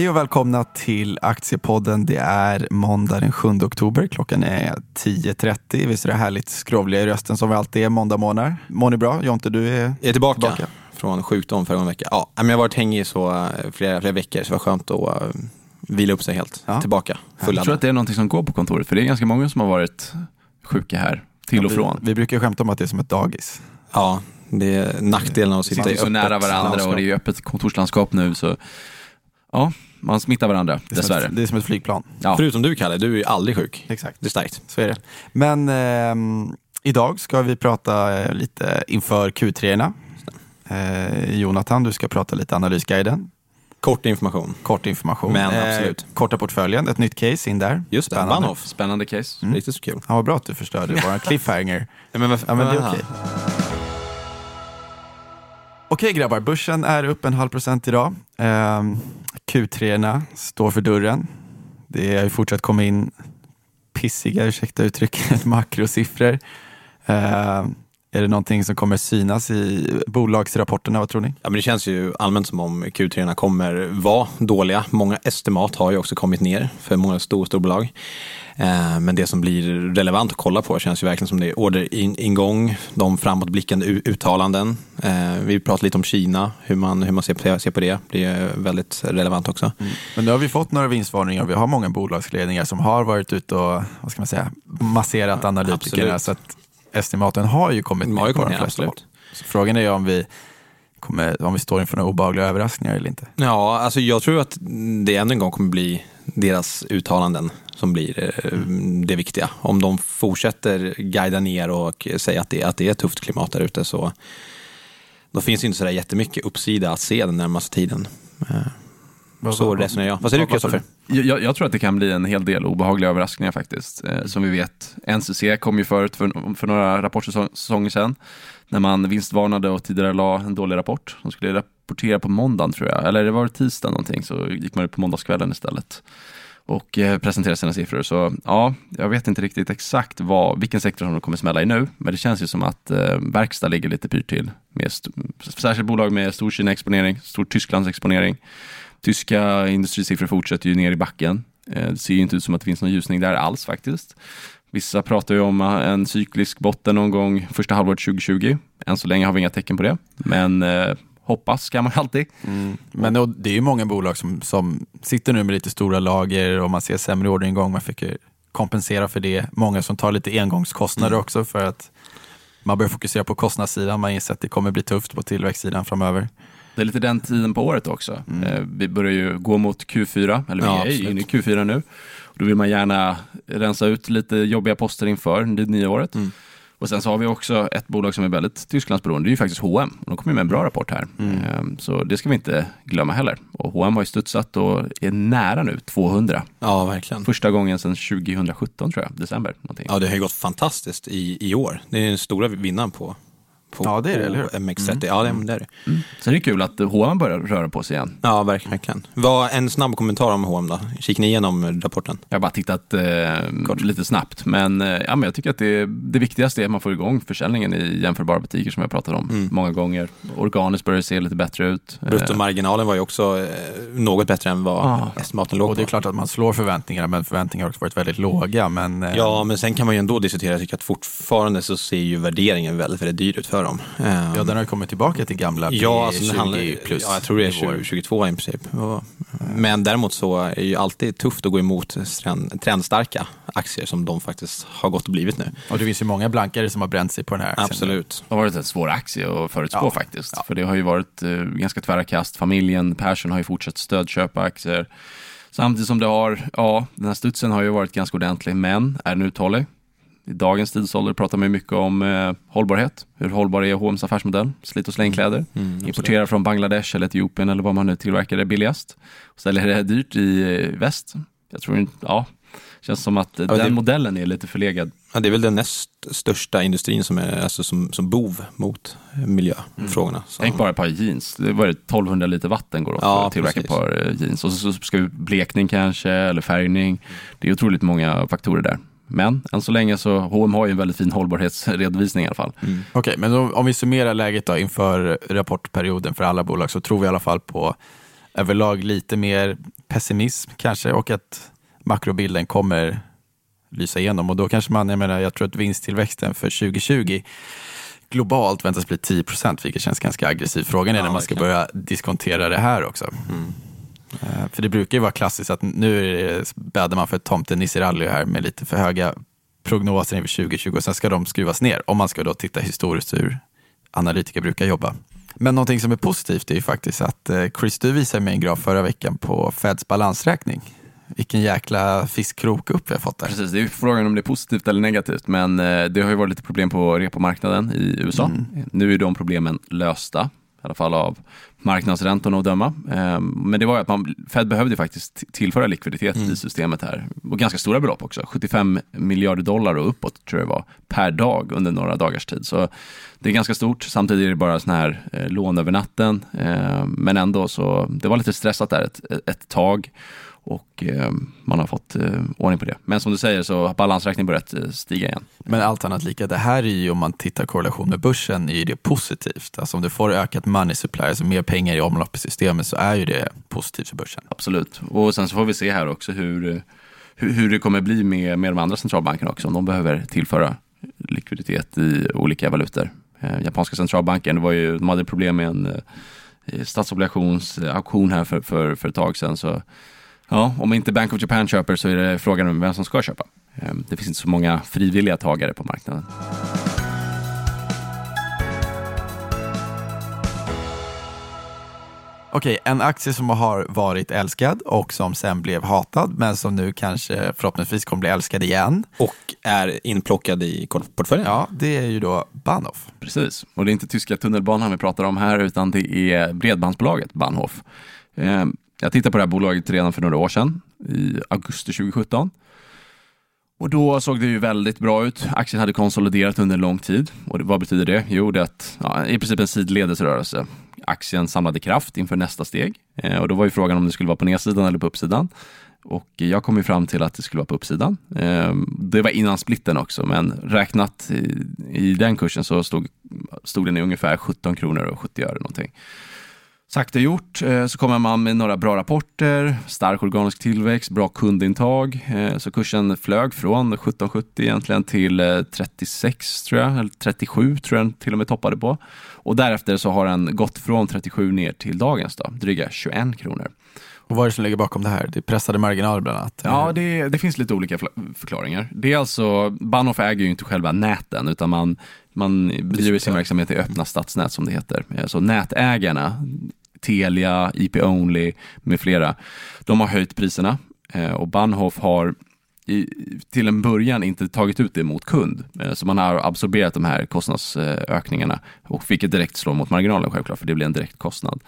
Hej och välkomna till Aktiepodden. Det är måndag den 7 oktober. Klockan är 10.30. Visst är det härligt skrovliga i rösten som vi alltid är måndag månader. Mår ni bra? Jonte, du är, Jag är tillbaka, Tillbaka. från sjukdom förra veckan. Ja, men jag har varit hängig så eh, flera, flera veckor så det var skönt att uh, vila upp sig helt. Ja. Tillbaka, Jag tror att det är någonting som går på kontoret, för det är ganska många som har varit sjuka här, till och från. Vi, vi brukar skämta om att det är som ett dagis. Ja, det är nackdelen av att sitta Sitter i så öppet nära varandra landskap. och det är ju öppet kontorslandskap nu, så ja, man smittar varandra, Det är, som dessvärre. ett, det är som ett flygplan. Ja. Förutom du Kalle, du är ju aldrig sjuk. Exakt. Det är starkt. Så är det. Men ehm, idag ska vi prata eh, lite inför Q3. Eh, Jonathan, du ska prata lite analysguiden. Kort information. Kort information. Men absolut. korta portföljen, ett nytt case in där. Just det, Spännande. Bahnhof. Spännande case. Mm. Riktigt så kul. Ja, vad bra att du förstörde vår cliffhanger. Ja, men, varför- Ja, men det är okej. Okej grabbar, börsen är upp en halv procent idag. Ehm, Q3 står för dörren. Det har ju fortsatt komma in pissiga, ursäkta uttrycket, makrosiffror. Ehm, är det någonting som kommer synas i bolagsrapporterna, vad tror ni? Ja, men det känns ju allmänt som om Q3 kommer vara dåliga. Många estimat har ju också kommit ner för många stor, storbolag. Eh, men det som blir relevant att kolla på känns ju verkligen som det är orderingång, de framåtblickande uttalanden. Eh, vi pratar lite om Kina, hur man, hur man ser, på, det. Det är väldigt relevant också. Men nu har vi fått några vinstvarningar. Vi har många bolagsledningar som har varit ute och vad ska man säga, masserat analytikerna. absolut. Så att estimaten har ju kommit ner på de flesta håll. Så frågan är om vi, kommer, om vi står inför några obehagliga överraskningar eller inte. Ja, alltså jag tror att det ännu en gång kommer bli deras uttalanden som blir eh, det viktiga. Om de fortsätter guida ner och säga att det, att det är ett tufft klimat där ute så då finns det inte så där jättemycket uppsida att se den närmaste tiden. Så resonerar jag. Vad säger du Kristoffer? Jag, jag tror att det kan bli en hel del obehagliga överraskningar faktiskt. Eh, som vi vet, NCC kom ju förut för, för några rapportsäsonger sedan, när man vinstvarnade och tidigare la en dålig rapport. De skulle rapportera på måndagen tror jag, eller det var tisdag någonting, så gick man ut på måndagskvällen istället och eh, presentera sina siffror. Så ja, jag vet inte riktigt exakt vad, vilken sektor som de kommer smälla i nu, men det känns ju som att eh, verkstad ligger lite pyrt till, med st- särskilt bolag med stor Kina-exponering, stor Tysklands-exponering. Tyska industrisiffror fortsätter ju ner i backen. Eh, Det ser ju inte ut som att det finns någon ljusning där alls faktiskt. Vissa pratar ju om eh, en cyklisk botten någon gång första halvåret 2020. Än så länge har vi inga tecken på det, men eh, hoppas kan man alltid. Mm. Men och det är ju många bolag som, som sitter nu med lite stora lager och man ser sämre orderingång. Man fick kompensera för det. Många som tar lite engångskostnader Mm. också för att man börjar fokusera på kostnadssidan. Man inser att det kommer bli tufft på tillväxtsidan framöver. Det är lite den tiden på året också. Mm. Eh, Vi börjar ju gå mot Q4, eller vi Ja, är inne i Q4 nu. Då vill man gärna rensa ut lite jobbiga poster inför det nya året. Mm. Och sen så har vi också ett bolag som är väldigt Tysklandsberoende, det är ju faktiskt H&M. De kommer med en bra rapport här. Mm. Eh, Så det ska vi inte glömma heller. Och H&M har ju studsat och är nära nu 200. Ja, verkligen. Första gången sedan 2017 tror jag, december. Någonting. Ja, det har ju gått fantastiskt i, i år. Det är den stora vinnaren på, på, Ja, det är det, på eller hur? Mm. MX30. Ja, det, det är det. Så det är kul att H&M börjar röra på sig igen. Ja, verkligen. Vad, en snabb kommentar om H&M då. Kikar ni igenom rapporten? Jag har bara tittat eh, lite snabbt, men, eh, ja, men jag tycker att det, det viktigaste är att man får igång försäljningen i jämförbara butiker som jag pratat om Mm. många gånger. Organiskt börjar det se lite bättre ut. Bruttomarginalen var ju också eh, något bättre än vad Ah. estimaten låg Och det är på. klart att man slår förväntningarna, men förväntningarna har också varit väldigt låga. Men, eh, Ja, men sen kan man ju ändå diskutera. Jag tycker att fortfarande så ser ju värderingen väldigt, väldigt dyr ut för dem. Eh, ja, den har kommit tillbaka till gamla Ja, alltså, den P20 handlar, plus. ja, jag tror det är nivåer. 2022 i princip. Och- Men däremot så är det ju alltid tufft att gå emot trend, trendstarka aktier som de faktiskt har gått och blivit nu. Och det finns ju många blankare som har bränt sig på den här aktien. Absolut. Det har varit en svår aktie att förutspå Ja. faktiskt. Ja. För det har ju varit eh, ganska tvära kast. Familjen Persson har ju fortsatt stödköpa aktier. Samtidigt som det har, ja, den här studsen har ju varit ganska ordentlig, men är den uthållig? I dagens tidsålder pratar man mycket om eh, hållbarhet. Hur hållbar är H&M's affärsmodell? Slit och slängkläder. Mm. Importerar från Bangladesh eller Etiopien eller vad man nu tillverkar det billigast. Och säljer det dyrt i eh, väst. Jag tror inte, ja, känns som att eh, Ja, den det- modellen är lite förlegad. Ja, det är väl den näst största industrin som är alltså som, som bov mot miljöfrågorna. Så- Tänk bara ett par jeans. Det var det 1200 liter vatten går åt Ja, för att tillverka ett precis. par eh, jeans. Och så, så ska vi blekning kanske, eller färgning. Det är otroligt många faktorer där. Men än så länge så H&M har ju en väldigt fin hållbarhetsredovisning i alla fall. Mm. Okej, men då, om vi summerar läget då inför rapportperioden för alla bolag så tror vi i alla fall på överlag lite mer pessimism kanske och att makrobilden kommer lysa igenom. Och då kanske man, jag menar, jag tror att vinsttillväxten för 2020 globalt väntas bli 10 procent, vilket känns ganska aggressivt. Frågan är Ja, när man ska börja diskontera det här också. Mm. Eh, För det brukar ju vara klassiskt att nu bäddar man för ett tomten-Nisse-rally här med lite för höga prognoser inför 2020 och sen ska de skruvas ner om man ska då titta historiskt hur analytiker brukar jobba. Men någonting som är positivt är ju faktiskt att eh, Chris, du visade mig en graf förra veckan på Feds balansräkning. Vilken jäkla fiskkrok upp vi har fått där. Precis, det är frågan om det är positivt eller negativt, men eh, det har ju varit lite problem på repomarknaden i USA. Mm. Nu är de problemen lösta, i alla fall av marknadsräntorna att döma. Eh, Men det var ju att man, Fed behövde faktiskt tillföra likviditet Mm. i systemet här. Och ganska stora belopp också, 75 miljarder dollar och uppåt tror jag det var, per dag under några dagars tid. Så det är ganska stort, samtidigt är det bara sån här eh, lån över natten. Eh, Men ändå så, det var lite stressat där ett, ett tag och eh, man har fått eh, ordning på det. Men som du säger så har balansräkningen börjat eh, stiga igen. Men allt annat lika, det här är ju om man tittar korrelation med börsen, är ju det positivt. Alltså om du får ökat money supply, alltså mer pengar i omlopp i systemet, så är ju det positivt för börsen. Absolut. Och sen så får vi se här också hur, hur, hur det kommer bli med, med de andra centralbankerna också, om de behöver tillföra likviditet i olika valutor. Eh, japanska centralbanken, det var ju, de hade problem med en eh, statsobligationsauktion här för, för, för ett tag sedan. Så ja, om inte Bank of Japan köper så är det frågan om vem som ska köpa. Eh, det finns inte så många frivilliga tagare på marknaden. Okej, en aktie som har varit älskad och som sen blev hatad, men som nu kanske förhoppningsvis kommer bli älskad igen. Och är inplockad i portföljen. Ja, det är ju då Bahnhof. Precis, och det är inte tyska tunnelbanan vi pratar om här utan det är bredbandsbolaget Bahnhof. Jag tittade på det här bolaget redan för några år sedan, i augusti 2017. Och då såg det ju väldigt bra ut. Aktien hade konsoliderat under en lång tid. Och vad betyder det? Jo, det är att, ja, i princip en sidledesrörelse. Aktien samlade kraft inför nästa steg. Eh, och då var ju frågan om det skulle vara på nedsidan eller på uppsidan. Och jag kom ju fram till att det skulle vara på uppsidan. Eh, det var innan splitten också, men räknat i, i den kursen så stod, stod den i ungefär 17 kronor och 70 öre någonting. Sakta gjort eh, så kommer man med några bra rapporter, stark organisk tillväxt, bra kundintag. Eh, Så kursen flög från 1770 egentligen till eh, 36 tror jag, eller 37 tror jag den till och med toppade på. Och därefter så har den gått från 37 ner till dagens då, dryga 21 kronor. Och vad är det som ligger bakom det här? Det är pressade marginaler bland annat. Ja, det, det finns lite olika förklaringar. Det är alltså, Bahnhof äger ju inte själva näten, utan man, man bedriver sin verksamhet i öppna stadsnät som det heter. Eh, Så nätägarna, Telia, IP-Only med flera, de har höjt priserna eh, och Bahnhof har i, till en början inte tagit ut det mot kund. Eh, Så man har absorberat de här kostnadsökningarna och fick ett direkt slå mot marginalen självklart, för det blir en direkt kostnad.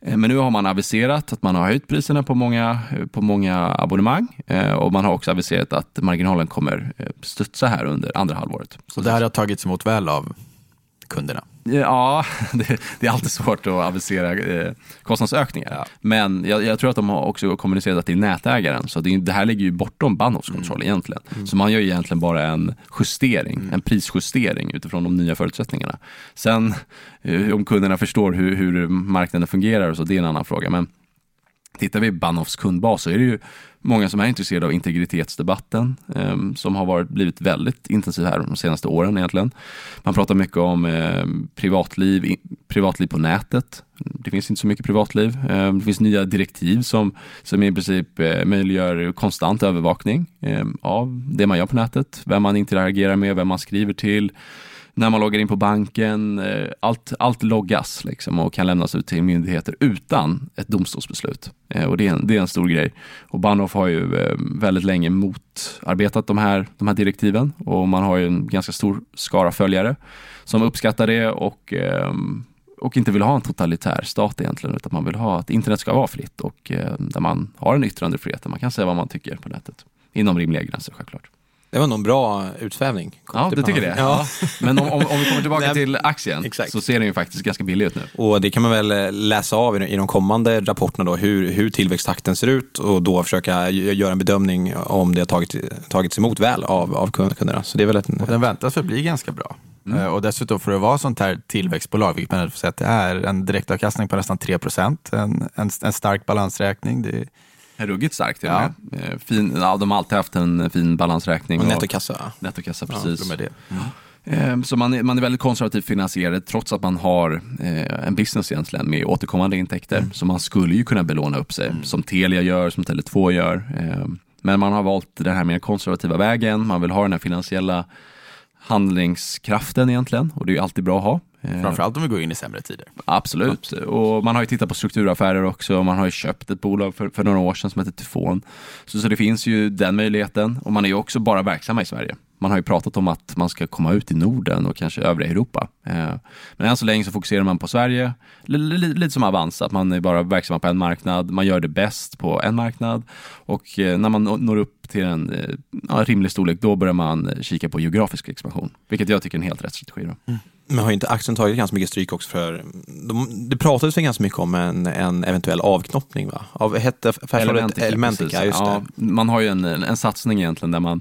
Eh, Men nu har man aviserat att man har höjt priserna på många, eh, på många abonnemang eh, och man har också aviserat att marginalen kommer eh, studsa här under andra halvåret. Så det här har tagits emot väl av kunderna. Ja, det, det är alltid svårt att avisera eh, kostnadsökningar. Ja. Men jag, jag tror att de har också kommunicerat är nätägaren. Så det, det här ligger ju bortom Bahnhofs kontroll egentligen. Så man gör ju egentligen bara en justering, en prisjustering utifrån de nya förutsättningarna. Sen eh, om kunderna förstår hur, hur marknaden fungerar och så, det är en annan fråga. Men Tittar vi i Bahnhofs kundbas så är det ju många som är intresserade av integritetsdebatten eh, som har varit, blivit väldigt intensiv här de senaste åren egentligen. Man pratar mycket om eh, privatliv, privatliv på nätet. Det finns inte så mycket privatliv. Eh, det finns nya direktiv som, som i princip eh, möjliggör konstant övervakning eh, av det man gör på nätet, vem man interagerar med, vem man skriver till när man loggar in på banken. Eh, allt, allt loggas liksom och kan lämnas ut till myndigheter utan ett domstolsbeslut. Eh, och det är en, det är en stor grej. Och Bahnhof har ju eh, väldigt länge motarbetat de här, de här direktiven och man har ju en ganska stor skara följare som uppskattar det och, ehm, och inte vill ha en totalitär stat egentligen utan man vill ha att internet ska vara fritt och ehm, där man har en yttrandefrihet där man kan säga vad man tycker på nätet. Inom rimliga gränser självklart. Det var nog en bra utsvävning. Ja, du tycker det? Ja. Men om, om, om vi kommer tillbaka Nej, till aktien exakt. så ser den ju faktiskt ganska billig ut nu. Och det kan man väl eh, läsa av i de kommande rapporterna då, hur, hur tillväxttakten ser ut och då försöka gö- göra en bedömning om det har tagit, tagits emot väl av, av kunderna. Så det är väl ett, Och den väntas förbli ganska bra. Eh, Och dessutom för att vara sånt här tillväxtbolag, vilket man får säga att det är, en direktavkastning på nästan 3 en, en, en stark balansräkning. Det, Är ruggigt starkt till och Ja. med. Eh, Fin, ja, de har alltid haft en fin balansräkning. Och nettokassa. va? Nettokassa, ja, precis. med det. Eh, Så man är, man är väldigt konservativt finansierad trots att man har eh, en business egentligen med återkommande intäkter. Så man skulle ju kunna belåna upp sig som Telia gör, som Tele2 gör. Eh, Men man har valt den här mer konservativa vägen. Man vill ha den här finansiella handlingskraften egentligen och det är alltid bra att ha. Eh, Framförallt om vi går in i sämre tider. Absolut. Och man har ju tittat på strukturaffärer också. Man har ju köpt ett bolag för, för några år sedan som heter Tyfon. Så, så det finns ju den möjligheten. Och man är ju också bara verksamma i Sverige. Man har ju pratat om att man ska komma ut i Norden och kanske övriga Europa. Eh, Men än så länge så fokuserar man på Sverige. Lite som Avanza, att man är bara verksamma på en marknad. Man gör det bäst på en marknad. Och eh, när man nå- når upp till en ja, rimlig storlek, då börjar man kika på geografisk expansion. Vilket jag tycker är en helt rätt strategi. Då. Men har inte aktien tagit ganska mycket stryk också för, de, det pratades väl ganska mycket om en, en eventuell avknoppning va? Av, hette affärsrådet Elementica, just ja, det. Man har ju en, en satsning egentligen där man,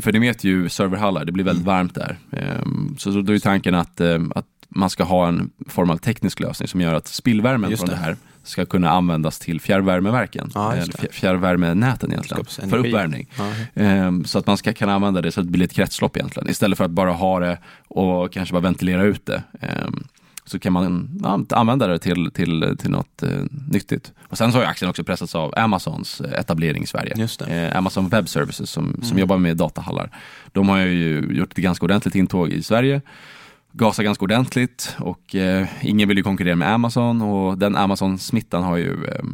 för ni vet ju serverhallar, det blir väldigt Mm. varmt där. Ehm, Så så då är tanken att, eh, att man ska ha en form av teknisk lösning som gör att spillvärmen Just från det. det här ska kunna användas till fjärrvärmeverken, fjär- fjärrvärmenäten egentligen, för uppvärmning. Ehm, Så att man ska kunna använda det så att det blir ett kretslopp egentligen. Istället för att bara ha det och kanske bara ventilera ut det. Ehm, Så kan man ja, använda det till, till, till något eh, nyttigt. Och sen så har aktien också pressats av Amazons eh, etablering i Sverige. Eh, Amazon Web Services som, som jobbar med datahallar. De har ju gjort ett ganska ordentligt intåg i Sverige. Gasar ganska ordentligt och eh, ingen vill ju konkurrera med Amazon och den Amazon-smittan har ju eh,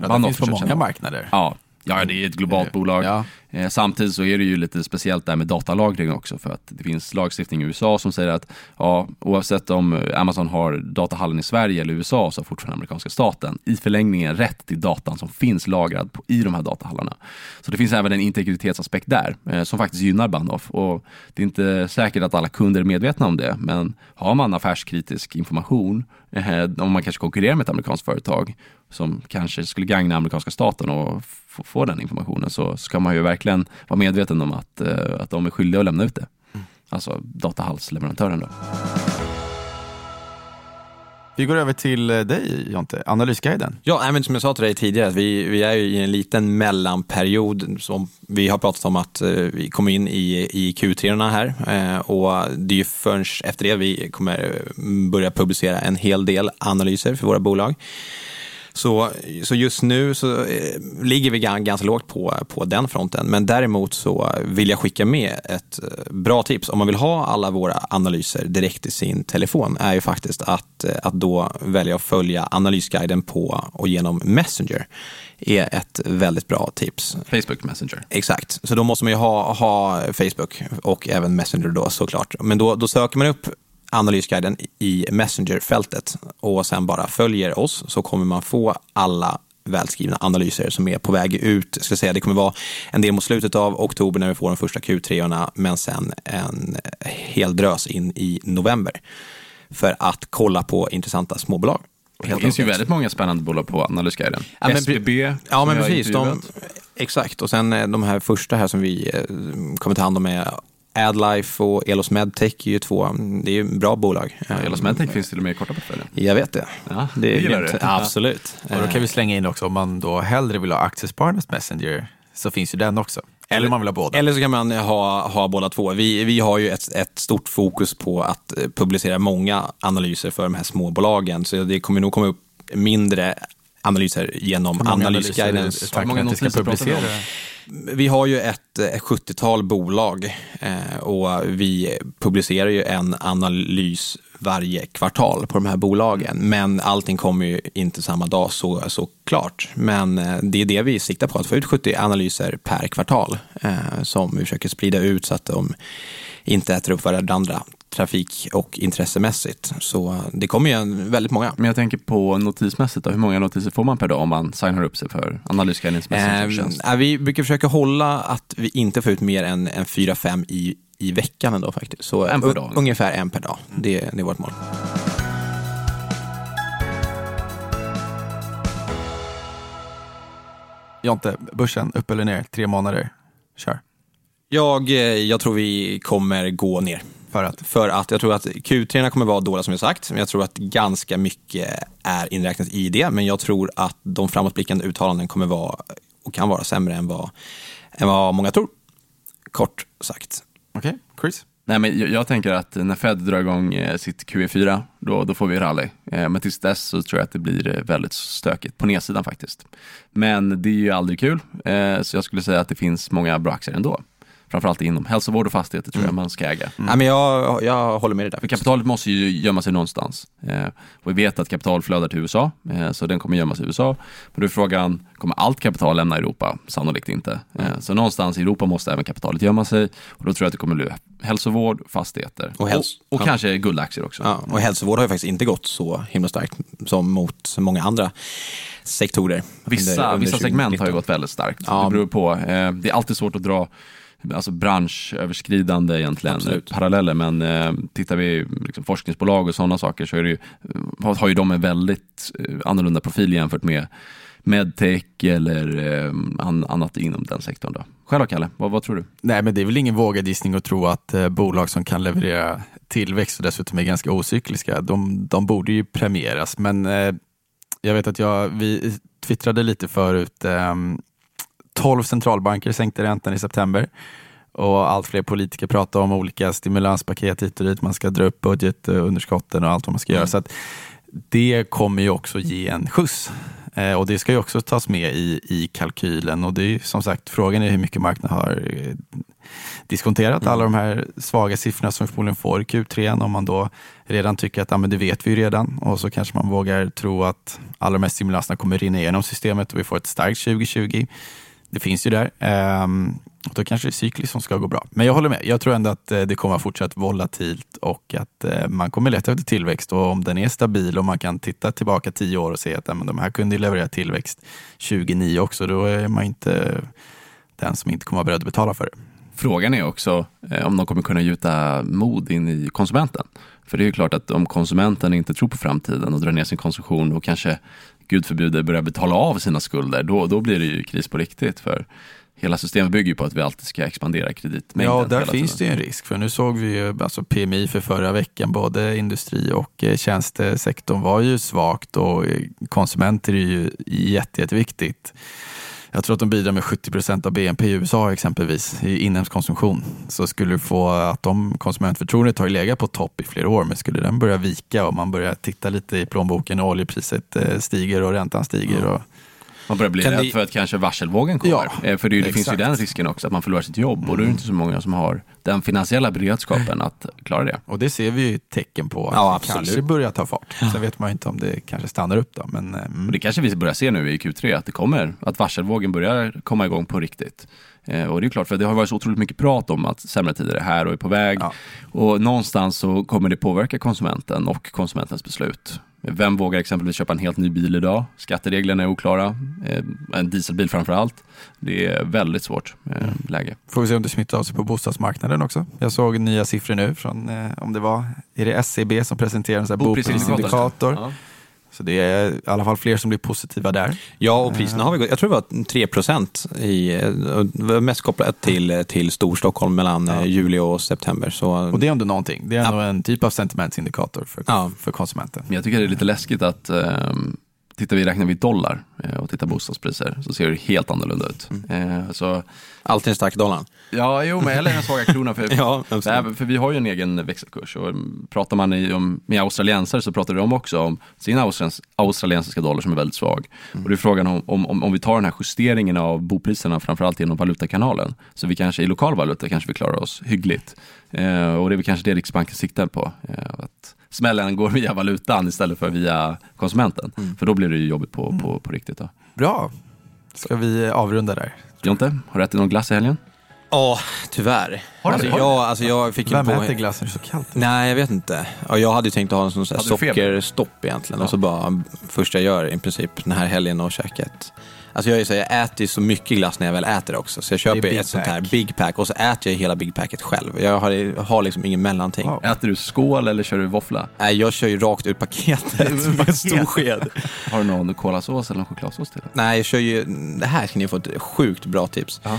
Ja, det finns på många marknader. Ja, ja, det är ett globalt bolag. Ja. Eh, samtidigt så är det ju lite speciellt där med datalagring också för att det finns lagstiftning i USA som säger att ja, oavsett om eh, Amazon har datahallen i Sverige eller USA så har fortfarande amerikanska staten i förlängningen rätt till datan som finns lagrad på, i de här datahallarna. Så det finns även en integritetsaspekt där eh, som faktiskt gynnar Bahnhof och det är inte säkert att alla kunder är medvetna om det men har man affärskritisk information eh, om man kanske konkurrerar med ett amerikanskt företag som kanske skulle gagna amerikanska staten och få, få den informationen så ska man ju verkligen vara medveten om att, eh, att de är skyldiga att lämna ut det. Alltså datahallsleverantören då. Vi går över till eh, dig Jonte, Analysguiden. Ja, men som jag sa till dig tidigare, vi, vi är ju i en liten mellanperiod. Som vi har pratat om att eh, vi kommer in i, i Q3 här och det är ju först efter det vi kommer börja publicera en hel del analyser för våra bolag. Så, så just nu så eh, ligger vi gan- ganska lågt på, på den fronten. Men däremot så vill jag skicka med ett eh, bra tips. Om man vill ha alla våra analyser direkt i sin telefon är ju faktiskt att, eh, att då välja att följa analysguiden på och genom Messenger är ett väldigt bra tips. Facebook Messenger. Exakt, så då måste man ju ha, ha Facebook och även Messenger då såklart. Men då, då söker man upp analysguiden i Messenger-fältet och sen bara följer oss så kommer man få alla välskrivna analyser som är på väg ut. Jag ska säga, det kommer vara en del mot slutet av oktober när vi får de första Q3-orna, men sen en hel drös in i november för att kolla på intressanta småbolag. Det finns ju väldigt många spännande bolag på Analysguiden. Ja, SBB. Ja, men precis. De, exakt. Och sen eh, de här första här som vi eh, kommer ta hand om är Adlife och Elos Medtech är ju två, det är ju bra bolag. Ja, Elos Medtech finns till och med i korta portföljen. Jag vet det. Ja, Det är gillar du. Absolut. Och då kan vi slänga in också om man då hellre vill ha Aktiespararnas Messenger så finns ju den också. Eller man vill ha båda. Eller så kan man ha, ha båda två. Vi, vi har ju ett, ett stort fokus på att eh, publicera många analyser för de här småbolagen. Så det kommer nog komma upp mindre analyser genom Analysguidens vi har ju ett, ett 70-tal bolag eh, och vi publicerar ju en analys varje kvartal på de här bolagen. Men allting kommer ju inte samma dag så, såklart. Men eh, det är det vi siktar på, att få ut 70 analyser per kvartal eh, som vi försöker sprida ut så att de inte äter upp varandra trafik och intressemässigt. Så eh, det kommer ju en, väldigt många. Men jag tänker på notismässigt då, hur många notiser får man per dag om man signar upp sig för Analysguidens Messenger-tjänst? Eh, vi brukar försöka hålla att vi inte får ut mer än, än 4-5 i, i veckan ändå faktiskt. Så En per dag? Ungefär en per dag. Det, det är vårt mål. Jonte, börsen upp eller ner? Tre månader. Kör. Jag, eh, jag tror vi kommer gå ner. För att? För att jag tror att Q3 kommer vara dåliga som jag sagt. Men jag tror att ganska mycket är inräknat i det. Men jag tror att de framåtblickande uttalanden kommer vara och kan vara sämre än vad, än vad många tror. Kort sagt. Okej, okay. Chris? Nej, men jag, jag, tänker att när Fed drar igång eh, sitt QE4, då, då får vi rally. Eh, men tills dess så tror jag att det blir eh, väldigt stökigt, på nedsidan faktiskt. Men det är ju aldrig kul, eh, så jag skulle säga att det finns många bra aktier ändå framförallt inom hälsovård och fastigheter tror jag mm. man ska äga. Mm. Ja, men jag, jag håller med dig där. För kapitalet måste ju gömma sig någonstans. Eh, och vi vet att kapital flödar till USA, eh, så den kommer gömma sig i USA. Men då är frågan, kommer allt kapital lämna Europa? Sannolikt inte. Eh, mm. så någonstans i Europa måste även kapitalet gömma sig och då tror jag att det kommer bli hälsovård, fastigheter och, och, och ja. kanske guldaktier också. Ja, och hälsovård har ju faktiskt inte gått så himla starkt som mot många andra sektorer. Vissa, under, under vissa segment har ju gått väldigt starkt. Ja. Det beror på. Det är alltid svårt att dra alltså branschöverskridande egentligen Absolut. paralleller. Men eh, tittar vi liksom forskningsbolag och sådana saker så är det ju, har ju de en väldigt eh, annorlunda profil jämfört med medtech eller eh, annat inom den sektorn. Då. Själv Kalle, vad, vad, tror du? Nej, men det är väl ingen vågad gissning att tro att eh, bolag som kan leverera tillväxt och dessutom är ganska ocykliska, de, de borde ju premieras. Men eh, jag vet att jag, vi twittrade lite förut, ehm, 12 centralbanker sänkte räntan i september och allt fler politiker pratar om olika stimulanspaket hit och dit. Man ska dra upp budgetunderskotten och allt vad man ska mm. göra. Så att det kommer ju också ge en skjuts. Eh, och det ska ju också tas med i, i kalkylen. Och det är som sagt, frågan är hur mycket marknaden har eh, diskonterat mm. alla de här svaga siffrorna som vi förmodligen får i Q3. Om man då redan tycker att ja, men det vet vi redan och så kanske man vågar tro att alla de här stimulanserna kommer rinna igenom systemet och vi får ett starkt 2020 det finns ju där. Ehm, då kanske det är cykliskt som ska gå bra. Men jag håller med. Jag tror ändå att eh, det kommer att fortsätta volatilt och att eh, man kommer leta efter tillväxt och om den är stabil och man kan titta tillbaka tio år och se att men, de här kunde leverera tillväxt 2009 också, då är man inte den som inte kommer vara beredd att betala för det. Frågan är också eh, om de kommer kunna gjuta mod in i konsumenten. För det är ju klart att om konsumenten inte tror på framtiden och drar ner sin konsumtion och kanske gud förbjude, börjar betala av sina skulder, då, då blir det ju kris på riktigt. För hela systemet bygger ju på att vi alltid ska expandera kreditmängden. Ja, där finns det ju en risk. För nu såg vi ju alltså PMI för förra veckan, både industri och eh, tjänstesektorn var ju svagt och eh, konsumenter är ju jätte, jätteviktigt. Jag tror att de bidrar med 70 procent av BNP i USA exempelvis i inhemsk konsumtion. Så skulle du få att de konsumentförtroendet har legat på topp i flera år, men skulle den börja vika och man börjar titta lite i plånboken och oljepriset eh, stiger och räntan stiger och man börjar bli rädd det... för att kanske varselvågen kommer. Ja, eh, för det, det finns ju den risken också, att man förlorar sitt jobb. Mm. Och då är det inte så många som har den finansiella beredskapen att klara det. Och det ser vi ju tecken på. Att ja, det kanske börjar ta fart. Sen vet man ju inte om det kanske stannar upp då. Men, mm. och det kanske vi börjar se nu i Q3, att det kommer, att varselvågen börjar komma igång på riktigt. Eh, och det är klart, för det har varit så otroligt mycket prat om att sämre tider är här och är på väg. Ja. Och någonstans så kommer det påverka konsumenten och konsumentens beslut. Vem vågar exempelvis köpa en helt ny bil idag? Skattereglerna är oklara. Eh, en dieselbil framför allt. Det är väldigt svårt eh, mm. läge. Får vi se om det smittar av sig på bostadsmarknaden också. Jag såg nya siffror nu från, eh, om det var, är det SCB som presenterar en boprisindikator? Ja. Så det är i alla fall fler som blir positiva där. Ja, och priserna har vi gått, jag tror det var 3 procent i, mest kopplat till, till Storstockholm mellan ja. juli och september. Så... Och det är ändå någonting, det är ändå en typ av sentimentsindikator för, ja. för konsumenten. Men jag tycker det är lite läskigt att um, tittar vi, räknar vi dollar eh, och tittar bostadspriser så ser det helt annorlunda ut. Mm. Eh, så, Alltid en stark dollar. Ja, jo, men eller den svaga kronan. För, ja, här, för vi har ju en egen växelkurs och pratar man i, om, med australiensare så pratar de också om sin australiensiska dollar som är väldigt svag. Mm. Och det är frågan om, om, om vi tar den här justeringen av bopriserna framförallt genom valutakanalen så vi kanske i lokal valuta kanske vi klarar oss hyggligt. Eh, och det är väl kanske det Riksbanken siktar på. Eh, att smällen går via valutan istället för via konsumenten. Mm. För då blir det ju jobbigt på, på, mm. på riktigt. Då. Bra, ska vi avrunda där? Jonte, har du ätit någon glass i helgen? Ja, tyvärr. Har alltså, jag, alltså, jag fick Vem på... äter glass när det är så kallt? Nej, jag vet inte. Ja, jag hade ju tänkt att ha en sån sockerstopp egentligen. Ja. Och så bara, första jag gör i princip den här helgen och käka ett Alltså jag, är så, jag äter ju så mycket glass när jag väl äter också. Så jag köper ett sånt här Big Pack och så äter jag hela Big Packet själv. Jag har, har liksom ingen mellanting. Wow. Äter du skål eller kör du våffla? Nej, jag kör ju rakt ur paketet med en stor sked. Har du någon kolasås eller någon chokladsås till det? Nej, jag kör ju, det här ska ni få ett sjukt bra tips. Uh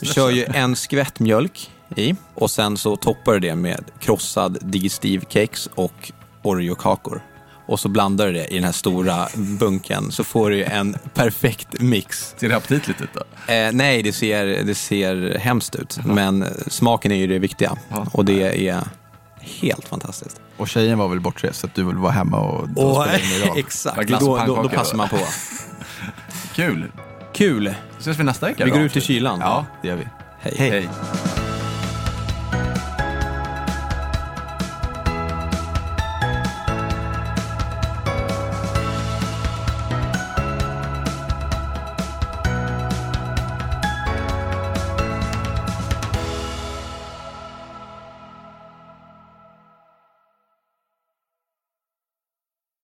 Jag kör ju en skvätt mjölk i. Och sen så toppar du det med krossad digestive cakes och Oreo-kakor. Och så blandar du det i den här stora bunken så får du en perfekt mix. Ser det aptitligt ut då? Eh, nej, det ser, det ser hemskt ut. Men smaken är ju det viktiga. Ja. Och det är helt fantastiskt. Och tjejen var väl bortrest så att du vill vara hemma och Och, ingen roll. exakt, då, då, då passar man på. Kul! Kul! Så ses vi nästa vecka Vi då. går ut i kylan. Ja, det gör vi. Hej. Hej.